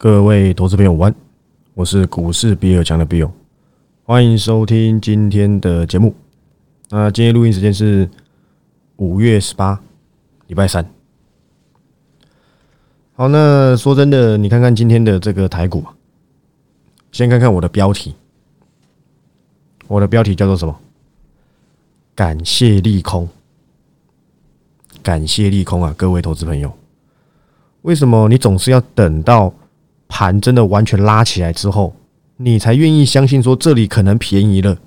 各位投资朋友，晚安，我是股市比尔强的比尔，欢迎收听今天的节目。那今天录音时间是五月十八，礼拜三。好，那说真的，你看看今天的这个台股，先看看我的标题，我的标题叫做什么？感谢利空，感谢利空啊！各位投资朋友，为什么你总是要等到盘真的完全拉起来之后，你才愿意相信说这里可能便宜了？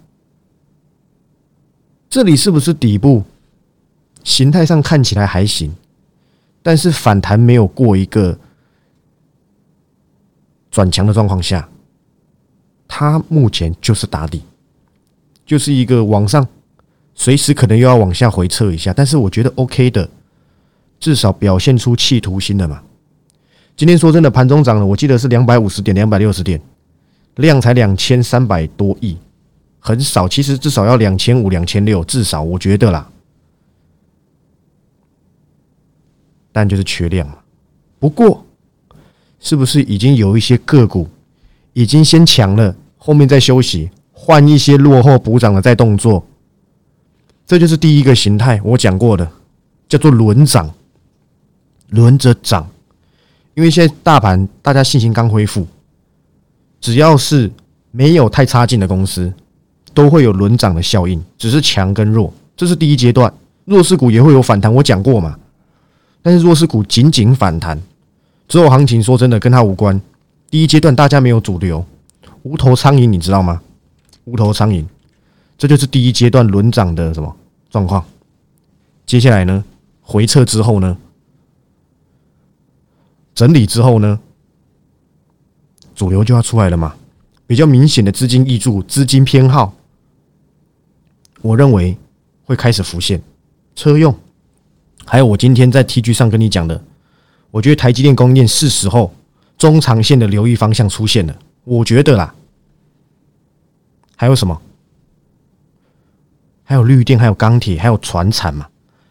这里是不是底部？形态上看起来还行。但是反弹没有过一个转强的状况下，它目前就是打底，就是一个往上，随时可能又要往下回撤一下。但是我觉得 OK 的，至少表现出企图心的嘛。今天说真的，盘中涨了，我记得是两百五十点、两百六十点，量才两千三百多亿，很少。其实至少要两千五、两千六，至少我觉得啦。但就是缺量嘛。不过，是不是已经有一些个股已经先强了，后面再休息，换一些落后补涨的再动作？这就是第一个形态，我讲过的，叫做轮涨，轮着涨。因为现在大盘大家信心刚恢复，只要是没有太差劲的公司，都会有轮涨的效应，只是强跟弱，这是第一阶段。弱势股也会有反弹，我讲过嘛。但是弱势股仅仅反弹，之后行情说真的跟它无关。第一阶段大家没有主流，无头苍蝇，你知道吗？无头苍蝇，这就是第一阶段轮涨的什么状况？接下来呢？回撤之后呢？整理之后呢？主流就要出来了嘛？比较明显的资金溢注、资金偏好，我认为会开始浮现车用。还有我今天在 T G 上跟你讲的，我觉得台积电供应链是时候中长线的留意方向出现了。我觉得啦，还有什么？还有绿电，还有钢铁，还有船产嘛？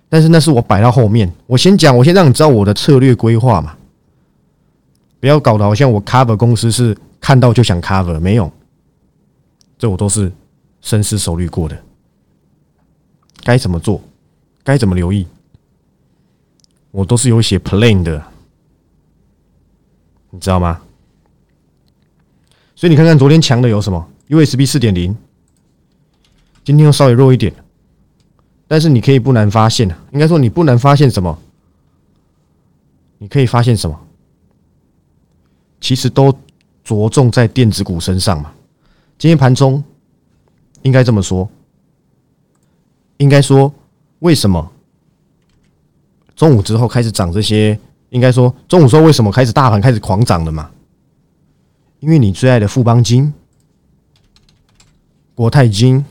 但是那是我摆到后面，我先讲，我先让你知道我的策略规划嘛。不要搞得好像我 cover 公司是看到就想 cover，没有，这我都是深思熟虑过的。该怎么做？该怎么留意？我都是有写 plan 的，你知道吗？所以你看看昨天强的有什么？USB 四点零，今天又稍微弱一点，但是你可以不难发现应该说你不难发现什么？你可以发现什么？其实都着重在电子股身上嘛。今天盘中应该这么说，应该说为什么？中午之后开始涨这些，应该说中午时候为什么开始大盘开始狂涨的嘛？因为你最爱的富邦金、国泰金，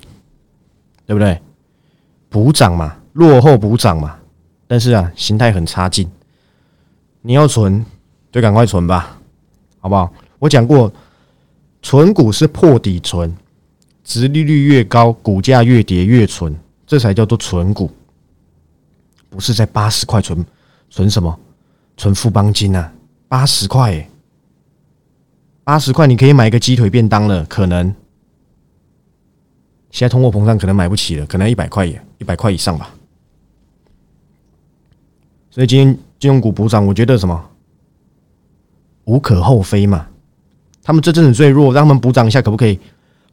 对不对？补涨嘛，落后补涨嘛。但是啊，形态很差劲，你要存就赶快存吧，好不好？我讲过，存股是破底存，值利率越高，股价越跌越存，这才叫做存股。不是在八十块存存什么？存富邦金啊，八十块，八十块你可以买一个鸡腿便当了。可能现在通货膨胀可能买不起了，可能一百块也一百块以上吧。所以今天金融股补涨，我觉得什么无可厚非嘛。他们这阵子最弱，让他们补涨一下可不可以？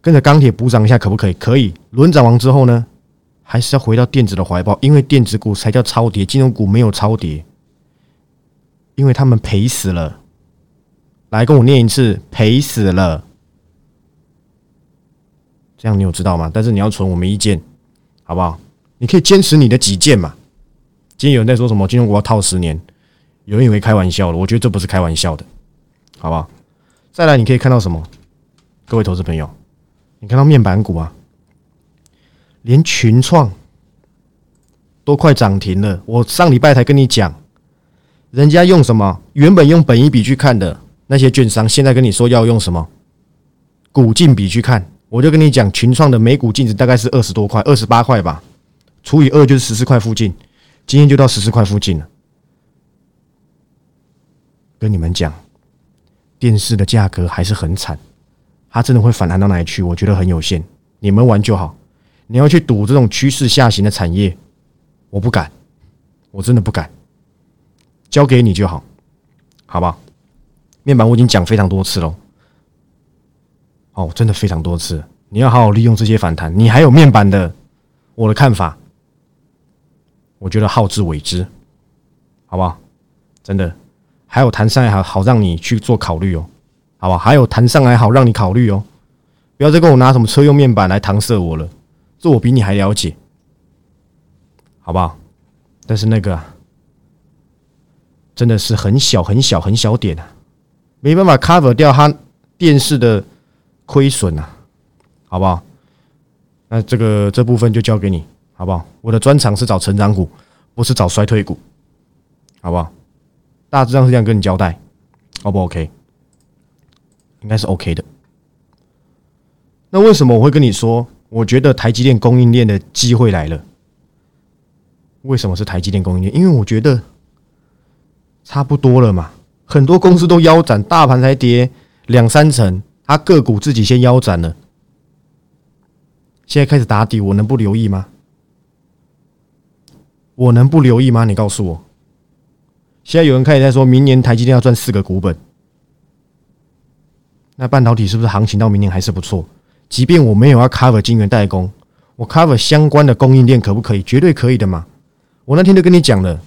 跟着钢铁补涨一下可不可以？可以。轮涨完之后呢？还是要回到电子的怀抱，因为电子股才叫超跌，金融股没有超跌，因为他们赔死了。来跟我念一次，赔死了。这样你有知道吗？但是你要存，我没意见，好不好？你可以坚持你的己见嘛。今天有人在说什么金融股要套十年，有人以为开玩笑了，我觉得这不是开玩笑的，好不好？再来，你可以看到什么？各位投资朋友，你看到面板股啊？连群创都快涨停了，我上礼拜才跟你讲，人家用什么？原本用本一比去看的那些券商，现在跟你说要用什么股净比去看，我就跟你讲，群创的每股净值大概是二十多块，二十八块吧，除以二就是十四块附近，今天就到十四块附近了。跟你们讲，电视的价格还是很惨，它真的会反弹到哪里去？我觉得很有限。你们玩就好，你要去赌这种趋势下行的产业，我不敢，我真的不敢。交给你就好，好吧？面板我已经讲非常多次了，哦，真的非常多次。你要好好利用这些反弹。你还有面板的，我的看法，我觉得好自为之，好不好？真的，还有弹上来好好让你去做考虑哦，好吧？还有弹上来好让你考虑哦，不要再跟我拿什么车用面板来搪塞我了，这我比你还了解，好不好？但是那个真的是很小很小很小点啊，没办法 cover 掉它电视的亏损啊。好不好？那这个这部分就交给你，好不好？我的专长是找成长股，不是找衰退股，好不好？大致上是这样跟你交代，O 不 OK？应该是 OK 的。那为什么我会跟你说？我觉得台积电供应链的机会来了。为什么是台积电供应链？因为我觉得差不多了嘛，很多公司都腰斩，大盘才跌两三成，它个股自己先腰斩了。现在开始打底，我能不留意吗？我能不留意吗？你告诉我。现在有人开始在说明年台积电要赚四个股本，那半导体是不是行情到明年还是不错？即便我没有要 cover 晶圆代工，我 cover 相关的供应链可不可以？绝对可以的嘛！我那天就跟你讲了，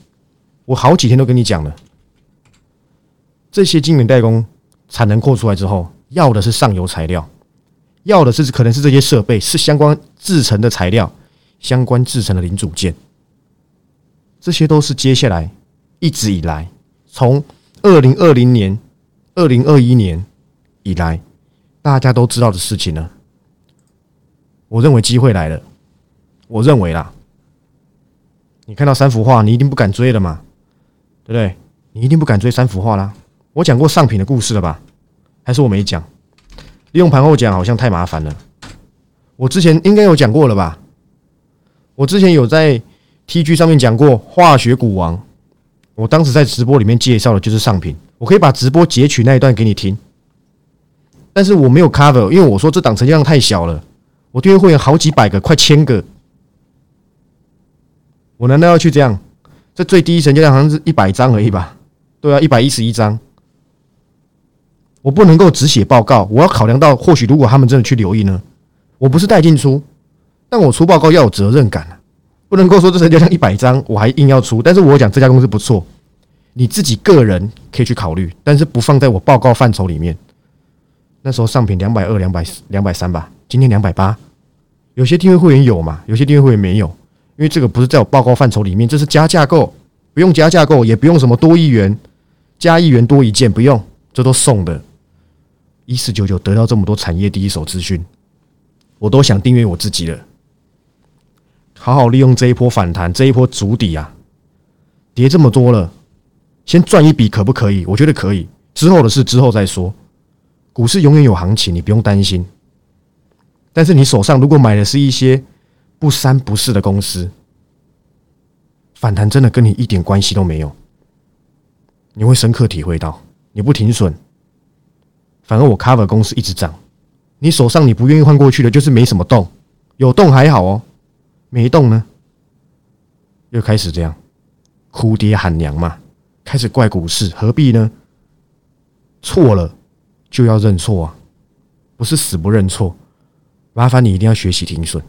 我好几天都跟你讲了，这些晶圆代工产能扩出来之后，要的是上游材料。要的是可能是这些设备，是相关制成的材料，相关制成的零组件，这些都是接下来一直以来，从二零二零年、二零二一年以来，大家都知道的事情呢。我认为机会来了，我认为啦，你看到三幅画，你一定不敢追了嘛，对不对？你一定不敢追三幅画啦。我讲过上品的故事了吧？还是我没讲？利用盘后讲好像太麻烦了。我之前应该有讲过了吧？我之前有在 T G 上面讲过化学股王。我当时在直播里面介绍的就是上品，我可以把直播截取那一段给你听。但是我没有 cover，因为我说这档成交量太小了，我订阅会员好几百个，快千个，我难道要去这样？这最低成交量好像是一百张而已吧？对啊，一百一十一张。我不能够只写报告，我要考量到，或许如果他们真的去留意呢？我不是带进出，但我出报告要有责任感，不能够说这成交量一百张，我还硬要出。但是我讲这家公司不错，你自己个人可以去考虑，但是不放在我报告范畴里面。那时候上品两百二、两百两百三吧，今天两百八。有些订阅会员有嘛？有些订阅会员没有，因为这个不是在我报告范畴里面，这是加架构，不用加架构，也不用什么多一元加一元多一件，不用，这都送的。一四九九得到这么多产业第一手资讯，我都想订阅我自己了。好好利用这一波反弹，这一波足底啊，跌这么多了，先赚一笔可不可以？我觉得可以。之后的事之后再说。股市永远有行情，你不用担心。但是你手上如果买的是一些不三不四的公司，反弹真的跟你一点关系都没有，你会深刻体会到，你不停损。反而我 cover 公司一直涨，你手上你不愿意换过去的，就是没什么动，有动还好哦，没动呢，又开始这样哭爹喊娘嘛，开始怪股市，何必呢？错了就要认错啊，不是死不认错，麻烦你一定要学习停损，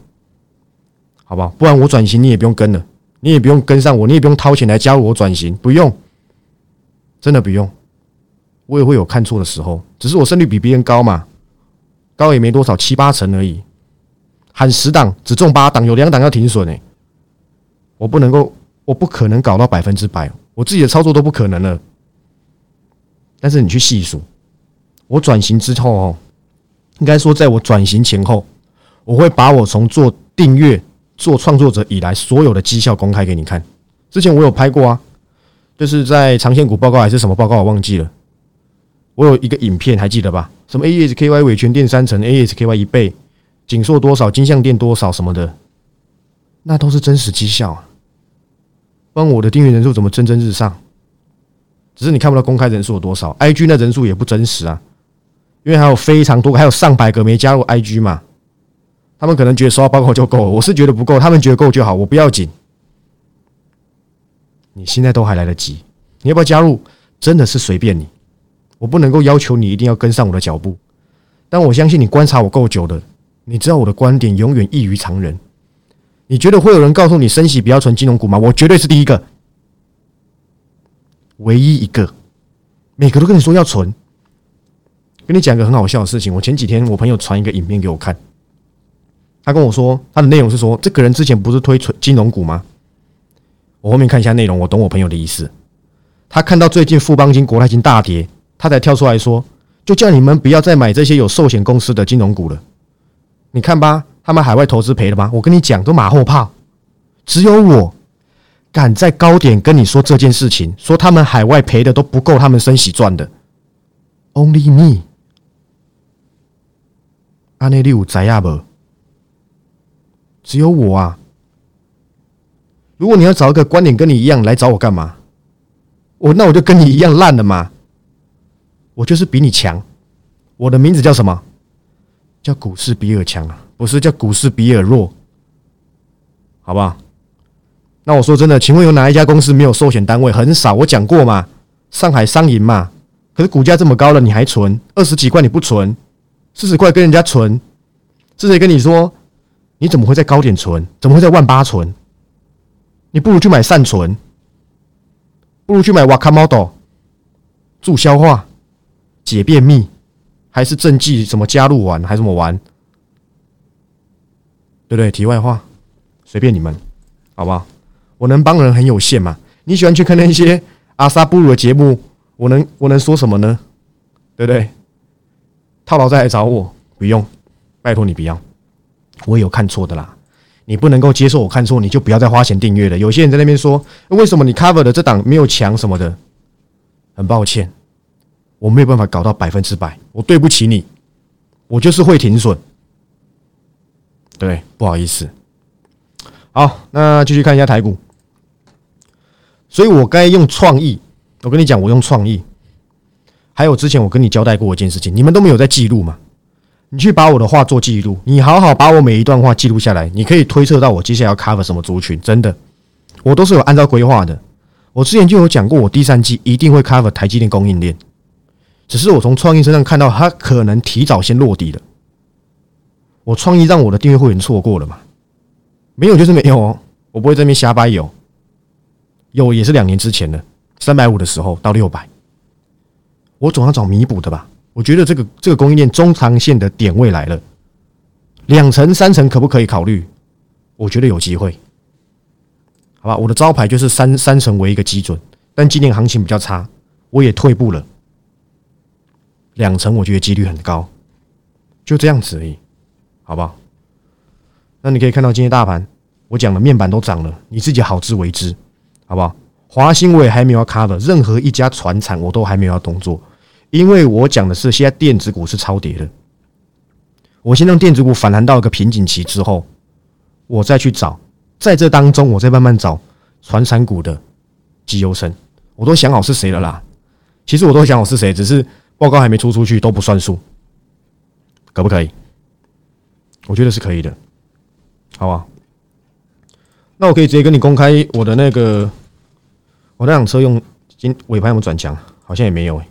好不好？不然我转型你也不用跟了，你也不用跟上我，你也不用掏钱来加入我转型，不用，真的不用。我也会有看错的时候，只是我胜率比别人高嘛，高也没多少，七八成而已。喊十档只中八档，有两档要停损呢。我不能够，我不可能搞到百分之百，我自己的操作都不可能了。但是你去细数，我转型之后哦，应该说在我转型前后，我会把我从做订阅、做创作者以来所有的绩效公开给你看。之前我有拍过啊，就是在长线股报告还是什么报告，我忘记了。我有一个影片，还记得吧？什么 A S K Y 尾权电三成，A S K Y 一倍，紧缩多少，金相电多少什么的，那都是真实绩效啊！帮我的订阅人数怎么蒸蒸日上？只是你看不到公开人数有多少，IG 那人数也不真实啊，因为还有非常多，还有上百个没加入 IG 嘛。他们可能觉得收到报告就够了，我是觉得不够，他们觉得够就好，我不要紧。你现在都还来得及，你要不要加入？真的是随便你，我不能够要求你一定要跟上我的脚步，但我相信你观察我够久的，你知道我的观点永远异于常人。你觉得会有人告诉你升息不要存金融股吗？我绝对是第一个，唯一一个，每个都跟你说要存。跟你讲个很好笑的事情，我前几天我朋友传一个影片给我看。他跟我说，他的内容是说，这个人之前不是推存金融股吗？我后面看一下内容，我懂我朋友的意思。他看到最近富邦金、国泰金大跌，他才跳出来说，就叫你们不要再买这些有寿险公司的金融股了。你看吧，他们海外投资赔了吗？我跟你讲，都马后炮。只有我敢在高点跟你说这件事情，说他们海外赔的都不够他们升息赚的。Only me。阿内利五在亚不？只有我啊！如果你要找一个观点跟你一样来找我干嘛？我那我就跟你一样烂了嘛！我就是比你强。我的名字叫什么？叫股市比尔强啊，不是叫股市比尔弱，好不好？那我说真的，请问有哪一家公司没有寿险单位？很少，我讲过嘛，上海商银嘛。可是股价这么高了，你还存二十几块？你不存四十块跟人家存？是谁跟你说？你怎么会在高点存？怎么会在万八存？你不如去买善存，不如去买瓦卡摩豆助消化、解便秘，还是政绩什么加入完，还是什么玩？对不对？题外话，随便你们，好不好？我能帮人很有限嘛。你喜欢去看那些阿萨布鲁的节目，我能我能说什么呢？对不对？套牢再来找我，不用，拜托你不要。我有看错的啦，你不能够接受我看错，你就不要再花钱订阅了。有些人在那边说，为什么你 cover 的这档没有强什么的？很抱歉，我没有办法搞到百分之百，我对不起你，我就是会停损。对，不好意思。好，那继续看一下台股。所以我该用创意，我跟你讲，我用创意。还有之前我跟你交代过一件事情，你们都没有在记录嘛？你去把我的话做记录，你好好把我每一段话记录下来，你可以推测到我接下来要 cover 什么族群。真的，我都是有按照规划的。我之前就有讲过，我第三季一定会 cover 台积电供应链，只是我从创意身上看到它可能提早先落地了。我创意让我的订阅会员错过了嘛？没有就是没有哦，我不会这边瞎掰有，有也是两年之前的三百五的时候到六百，我总要找弥补的吧。我觉得这个这个供应链中长线的点位来了，两层三层可不可以考虑？我觉得有机会，好吧？我的招牌就是三三层为一个基准，但今年行情比较差，我也退步了，两成我觉得几率很高，就这样子而已，好不好？那你可以看到今天大盘，我讲的面板都涨了，你自己好自为之，好不好？华兴我也还没有 cover，任何一家船产我都还没有要动作。因为我讲的是现在电子股是超跌的，我先让电子股反弹到一个瓶颈期之后，我再去找，在这当中我再慢慢找传产股的绩优生，我都想好是谁了啦。其实我都想好是谁，只是报告还没出出去都不算数，可不可以？我觉得是可以的，好吧？那我可以直接跟你公开我的那个，我那辆车用今尾盘有没有转强？好像也没有诶。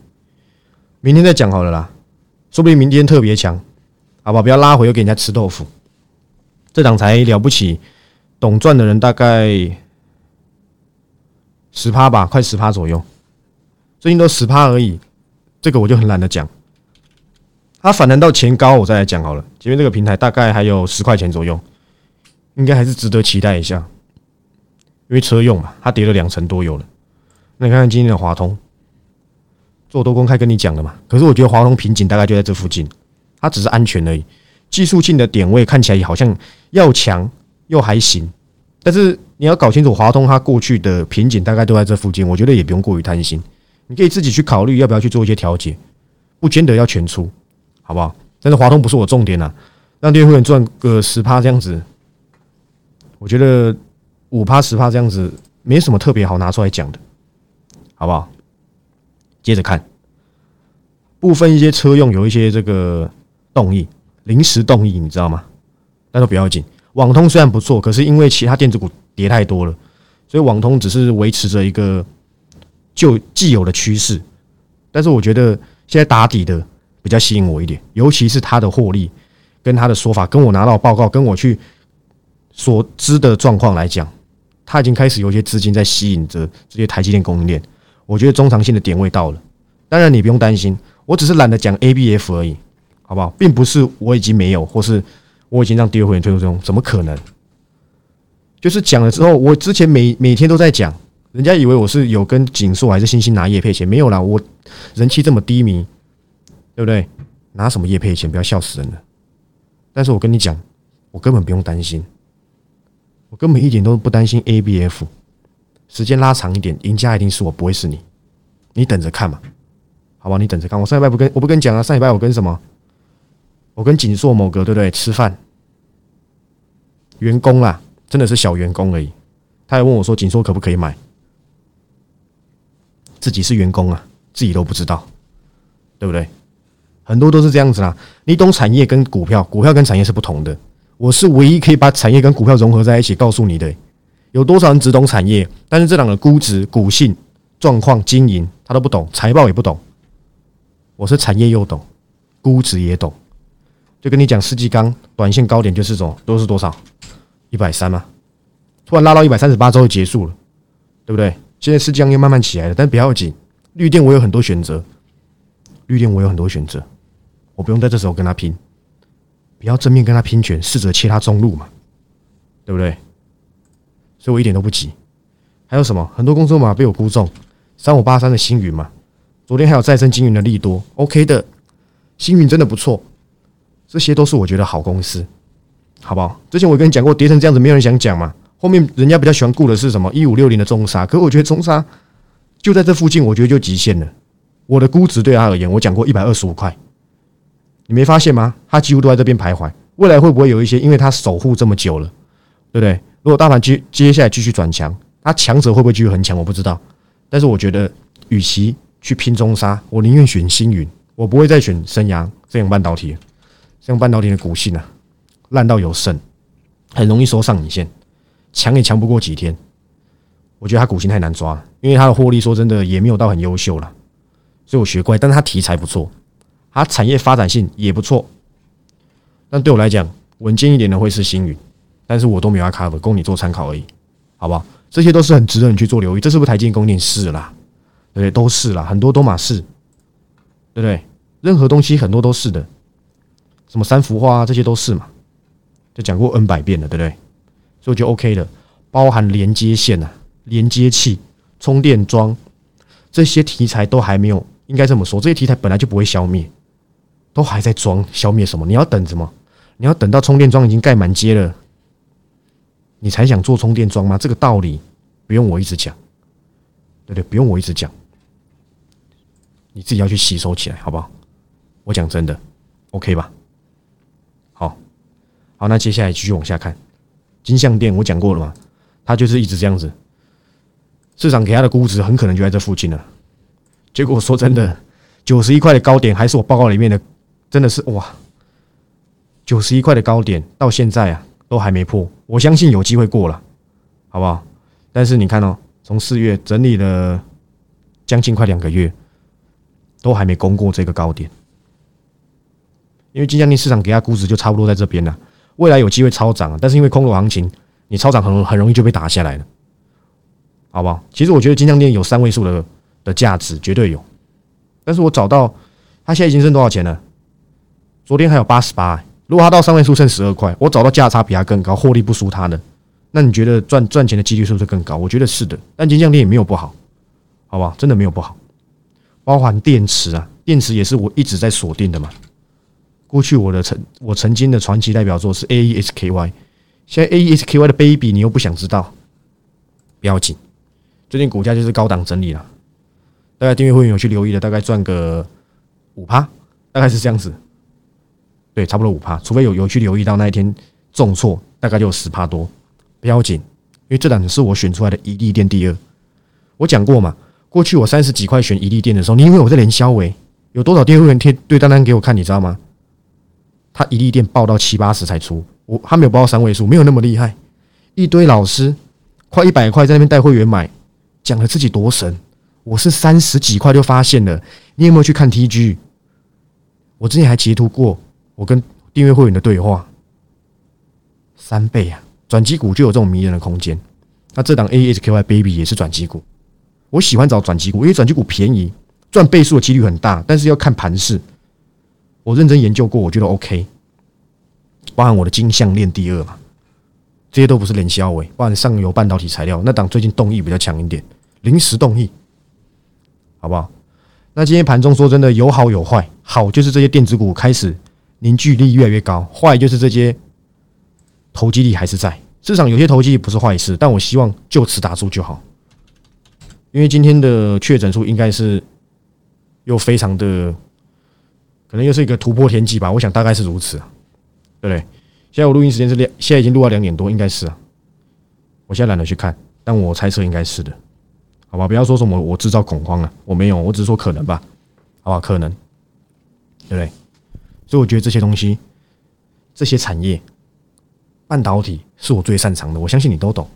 明天再讲好了啦，说不定明天特别强，好吧？不要拉回又给人家吃豆腐。这档才了不起，懂赚的人大概十趴吧，快十趴左右。最近都十趴而已，这个我就很懒得讲。它反弹到前高，我再来讲好了。前面这个平台大概还有十块钱左右，应该还是值得期待一下。因为车用嘛，它跌了两成多有了。那你看看今天的华通。做多公开跟你讲的嘛，可是我觉得华通瓶颈大概就在这附近，它只是安全而已。技术性的点位看起来好像要强又还行，但是你要搞清楚华通它过去的瓶颈大概都在这附近，我觉得也不用过于贪心，你可以自己去考虑要不要去做一些调节，不见得要全出，好不好？但是华通不是我重点啊，让电会员赚个十趴这样子，我觉得五趴十趴这样子没什么特别好拿出来讲的，好不好？接着看部分一些车用有一些这个动力，临时动力，你知道吗？但都不要紧。网通虽然不错，可是因为其他电子股跌太多了，所以网通只是维持着一个就既有的趋势。但是我觉得现在打底的比较吸引我一点，尤其是它的获利跟他的说法，跟我拿到报告，跟我去所知的状况来讲，它已经开始有一些资金在吸引着这些台积电供应链。我觉得中长线的点位到了。当然你不用担心，我只是懒得讲 A B F 而已，好不好？并不是我已经没有，或是。我已经让第二会员退出中，怎么可能？就是讲了之后，我之前每每天都在讲，人家以为我是有跟锦硕还是星星拿叶配钱，没有啦，我人气这么低迷，对不对？拿什么叶配钱？不要笑死人了。但是我跟你讲，我根本不用担心，我根本一点都不担心 A B F。时间拉长一点，赢家一定是我，不会是你。你等着看嘛，好吧？你等着看。我上礼拜不跟我不跟你讲啊，上礼拜我跟什么？我跟锦硕某个对不对吃饭，员工啦，真的是小员工而已。他还问我说：“锦硕可不可以买？”自己是员工啊，自己都不知道，对不对？很多都是这样子啦。你懂产业跟股票，股票跟产业是不同的。我是唯一可以把产业跟股票融合在一起告诉你的。有多少人只懂产业，但是这两个估值、股性、状况、经营，他都不懂，财报也不懂。我是产业又懂，估值也懂。就跟你讲，世纪钢短线高点就是种都是多少一百三嘛，突然拉到一百三十八之后结束了，对不对？现在世纪钢又慢慢起来了，但不要紧，绿电我有很多选择，绿电我有很多选择，我不用在这时候跟他拼，不要正面跟他拼拳，试着切他中路嘛，对不对？所以我一点都不急。还有什么？很多公司嘛被我估中，三五八三的星云嘛，昨天还有再生金云的利多，OK 的，星云真的不错。这些都是我觉得好公司，好不好？之前我跟你讲过，跌成这样子，没有人想讲嘛。后面人家比较喜欢顾的是什么？一五六零的中沙，可我觉得中沙就在这附近，我觉得就极限了。我的估值对他而言，我讲过一百二十五块，你没发现吗？他几乎都在这边徘徊。未来会不会有一些？因为他守护这么久了，对不对？如果大盘接接下来继续转强，他强者会不会继续很强？我不知道。但是我觉得，与其去拼中沙，我宁愿选星云，我不会再选升阳这样半导体。像半导体的股性啊，烂到有剩，很容易收上影线，强也强不过几天。我觉得它股性太难抓，因为它的获利说真的也没有到很优秀了，所以我学乖。但是它题材不错，它产业发展性也不错。但对我来讲，稳健一点的会是星云，但是我都没有要 cover，供你做参考而已，好不好？这些都是很值得你去做留意。这是不是台积电供电是啦？对不对？都是啦，很多都马是，对不对？任何东西很多都是的。什么三幅画啊，这些都是嘛，就讲过 N 百遍了，对不对？所以就 OK 了，包含连接线啊、连接器、充电桩这些题材都还没有，应该这么说，这些题材本来就不会消灭，都还在装，消灭什么？你要等什么？你要等到充电桩已经盖满街了，你才想做充电桩吗？这个道理不用我一直讲，对对，不用我一直讲，你自己要去吸收起来，好不好？我讲真的，OK 吧？好好，那接下来继续往下看，金项店我讲过了嘛，它就是一直这样子，市场给它的估值很可能就在这附近了。结果说真的，九十一块的高点还是我报告里面的，真的是哇，九十一块的高点到现在啊都还没破，我相信有机会过了，好不好？但是你看哦，从四月整理了将近快两个月，都还没攻过这个高点，因为金相店市场给它估值就差不多在这边了。未来有机会超涨，但是因为空头行情，你超涨很很容易就被打下来了，好不好？其实我觉得金项店有三位数的的价值，绝对有。但是我找到它现在已经剩多少钱了？昨天还有八十八，如果它到三位数剩十二块，我找到价差比它更高，获利不输它的，那你觉得赚赚钱的几率是不是更高？我觉得是的。但金项店也没有不好，好不好？真的没有不好。包含电池啊，电池也是我一直在锁定的嘛。过去我的曾我曾经的传奇代表作是 A E S K Y，现在 A E S K Y 的 baby 你又不想知道，不要紧，最近股价就是高档整理了，大概订阅会员有去留意的，大概赚个五趴，大概是这样子，对，差不多五趴，除非有有去留意到那一天重挫，大概就有十趴多，不要紧，因为这档是我选出来的一利店第二，我讲过嘛，过去我三十几块选一利店的时候，你以为我在连销维？有多少店会员贴对单单给我看，你知道吗？他一利店报到七八十才出，我他没有报到三位数，没有那么厉害。一堆老师快一百块在那边带会员买，讲了自己多神，我是三十几块就发现了。你有没有去看 TG？我之前还截图过我跟订阅会员的对话，三倍啊！转机股就有这种迷人的空间。那这档 AHKY Baby 也是转机股，我喜欢找转机股，因为转机股便宜，赚倍数的几率很大，但是要看盘势。我认真研究过，我觉得 OK。包含我的金项链第二嘛，这些都不是连销尾，包含上游半导体材料那档最近动力比较强一点，临时动力，好不好？那今天盘中说真的有好有坏，好就是这些电子股开始凝聚力越来越高，坏就是这些投机力还是在市场，有些投机不是坏事，但我希望就此打住就好，因为今天的确诊数应该是又非常的。可能又是一个突破天际吧，我想大概是如此，对不对？现在我录音时间是两，现在已经录到两点多，应该是啊。我现在懒得去看，但我猜测应该是的，好吧？不要说什么我制造恐慌啊，我没有，我只是说可能吧，好吧？可能，对不对？所以我觉得这些东西，这些产业，半导体是我最擅长的，我相信你都懂。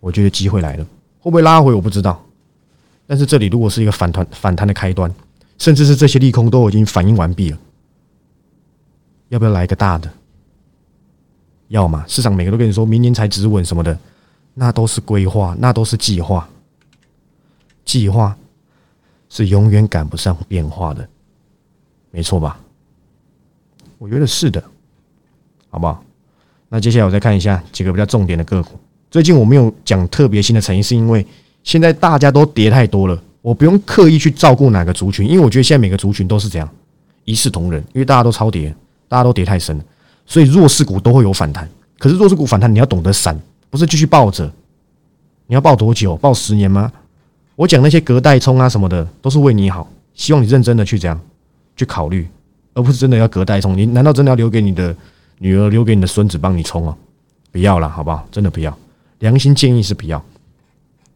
我觉得机会来了，会不会拉回我不知道，但是这里如果是一个反弹反弹的开端。甚至是这些利空都已经反应完毕了，要不要来一个大的？要嘛？市场每个都跟你说明年才止稳什么的，那都是规划，那都是计划。计划是永远赶不上变化的，没错吧？我觉得是的，好不好？那接下来我再看一下几个比较重点的个股。最近我没有讲特别新的成因，是因为现在大家都跌太多了。我不用刻意去照顾哪个族群，因为我觉得现在每个族群都是这样一视同仁，因为大家都超跌，大家都跌太深，所以弱势股都会有反弹。可是弱势股反弹，你要懂得闪，不是继续抱着。你要抱多久？抱十年吗？我讲那些隔代冲啊什么的，都是为你好，希望你认真的去这样去考虑，而不是真的要隔代冲。你难道真的要留给你的女儿、留给你的孙子帮你冲啊？不要了，好不好？真的不要，良心建议是不要，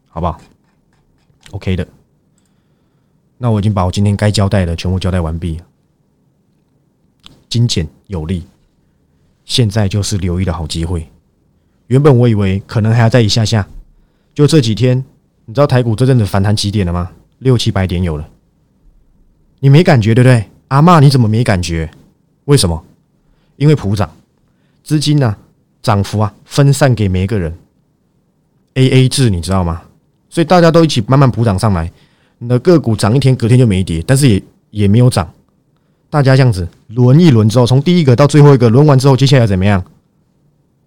好不好？OK 的。那我已经把我今天该交代的全部交代完毕，精简有力，现在就是留意的好机会。原本我以为可能还要再一下下，就这几天，你知道台股这阵子反弹几点了吗？六七百点有了，你没感觉对不对？阿妈你怎么没感觉？为什么？因为普涨，资金呢涨幅啊分散给每一个人，A A 制你知道吗？所以大家都一起慢慢普涨上来。你的个股涨一天，隔天就没跌，但是也也没有涨。大家这样子轮一轮之后，从第一个到最后一个轮完之后，接下来怎么样？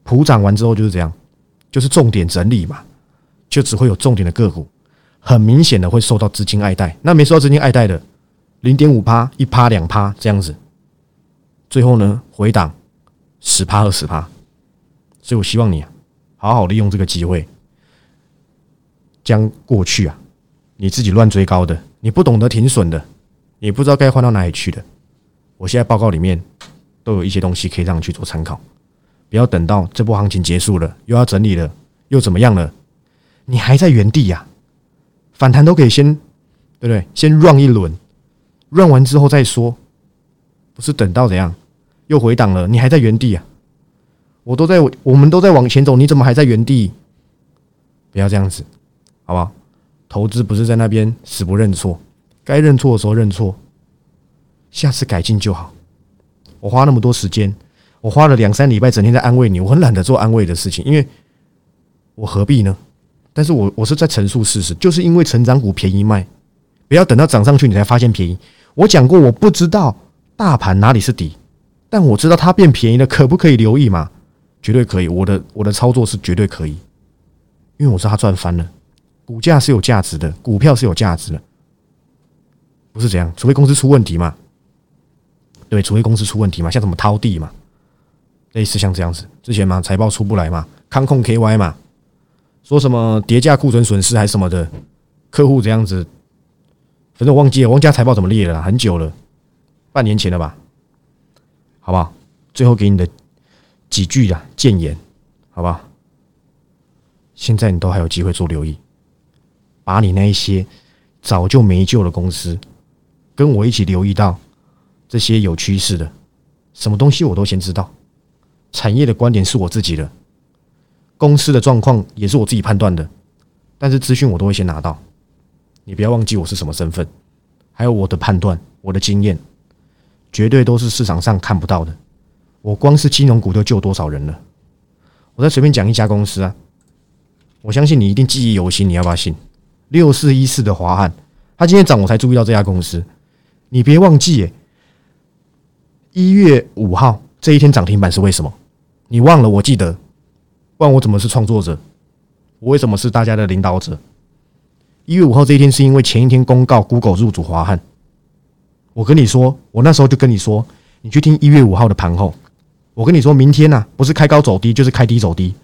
普涨完之后就是这样，就是重点整理嘛，就只会有重点的个股，很明显的会受到资金爱戴。那没受到资金爱戴的，零点五趴、一趴、两趴这样子，最后呢回档十趴、二十趴。所以我希望你好好利用这个机会，将过去啊。你自己乱追高的，你不懂得停损的，你不知道该换到哪里去的。我现在报告里面都有一些东西可以让你去做参考，不要等到这波行情结束了，又要整理了，又怎么样了？你还在原地呀？反弹都可以先，对不对？先 run 一轮，run 完之后再说，不是等到怎样又回档了，你还在原地啊？我都在，我们都在往前走，你怎么还在原地？不要这样子，好不好？投资不是在那边死不认错，该认错的时候认错，下次改进就好。我花那么多时间，我花了两三礼拜，整天在安慰你，我很懒得做安慰的事情，因为我何必呢？但是我我是在陈述事实，就是因为成长股便宜卖，不要等到涨上去你才发现便宜。我讲过，我不知道大盘哪里是底，但我知道它变便宜了，可不可以留意嘛？绝对可以，我的我的操作是绝对可以，因为我是它赚翻了。股价是有价值的，股票是有价值的，不是这样，除非公司出问题嘛？对，除非公司出问题嘛，像什么掏地嘛，类似像这样子，之前嘛财报出不来嘛，康控 KY 嘛，说什么叠价库存损失还是什么的，客户这样子，反正我忘记了，忘记财报怎么列了，很久了，半年前了吧？好不好？最后给你的几句啊谏言，好不好？现在你都还有机会做留意。把你那一些早就没救的公司，跟我一起留意到这些有趋势的，什么东西我都先知道。产业的观点是我自己的，公司的状况也是我自己判断的，但是资讯我都会先拿到。你不要忘记我是什么身份，还有我的判断、我的经验，绝对都是市场上看不到的。我光是金融股就救多少人了？我再随便讲一家公司啊，我相信你一定记忆犹新。你要不要信？六四一四的华汉，他今天涨我才注意到这家公司。你别忘记，耶，一月五号这一天涨停板是为什么？你忘了？我记得，不然我怎么是创作者？我为什么是大家的领导者？一月五号这一天是因为前一天公告 Google 入主华汉。我跟你说，我那时候就跟你说，你去听一月五号的盘后。我跟你说明天呐，不是开高走低，就是开低走低，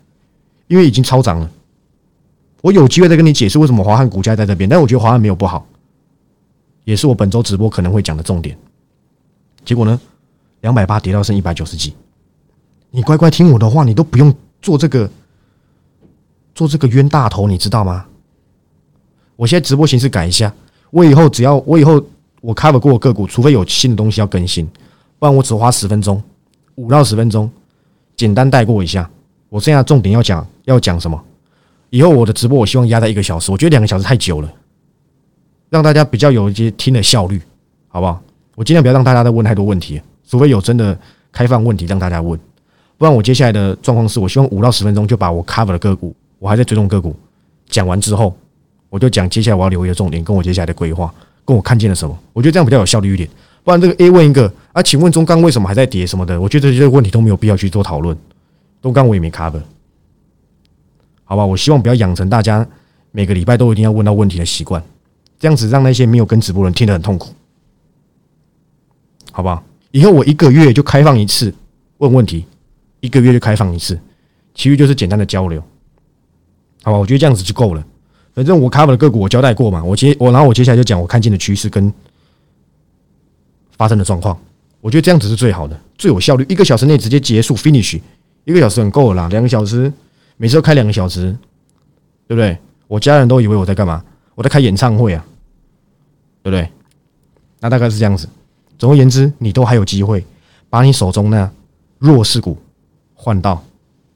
因为已经超涨了。我有机会再跟你解释为什么华汉股价在这边，但我觉得华汉没有不好，也是我本周直播可能会讲的重点。结果呢，两百八跌到剩一百九十几。你乖乖听我的话，你都不用做这个，做这个冤大头，你知道吗？我现在直播形式改一下，我以后只要我以后我 cover 过个股，除非有新的东西要更新，不然我只花十分钟，五到十分钟，简单带过一下。我剩下重点要讲要讲什么？以后我的直播我希望压在一个小时，我觉得两个小时太久了，让大家比较有一些听的效率，好不好？我尽量不要让大家再问太多问题，除非有真的开放问题让大家问。不然我接下来的状况是我希望五到十分钟就把我 cover 的个股，我还在追踪个股讲完之后，我就讲接下来我要留意的重点，跟我接下来的规划，跟我看见了什么，我觉得这样比较有效率一点。不然这个 A 问一个啊，请问中钢为什么还在跌什么的？我觉得这些问题都没有必要去做讨论。中钢我也没 cover，好吧？我希望不要养成大家每个礼拜都一定要问到问题的习惯，这样子让那些没有跟直播人听得很痛苦，好不好？以后我一个月就开放一次问问题。一个月就开放一次，其余就是简单的交流，好吧？我觉得这样子就够了。反正我 cover 的个股我交代过嘛，我接我然后我接下来就讲我看见的趋势跟发生的状况。我觉得这样子是最好的，最有效率。一个小时内直接结束 finish，一个小时很够了啦。两个小时，每次都开两个小时，对不对？我家人都以为我在干嘛？我在开演唱会啊，对不对？那大概是这样子。总而言之，你都还有机会把你手中那弱势股。换到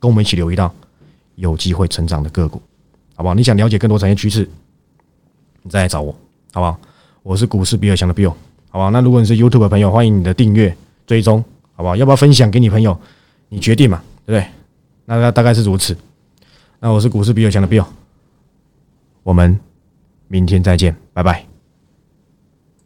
跟我们一起留意到有机会成长的个股，好不好？你想了解更多产业趋势，你再来找我，好不好？我是股市比尔强的 Bill，好不好？那如果你是 YouTube 的朋友，欢迎你的订阅追踪，好不好？要不要分享给你朋友？你决定嘛，对不对？那那大概是如此。那我是股市比尔强的 Bill，我们明天再见，拜拜。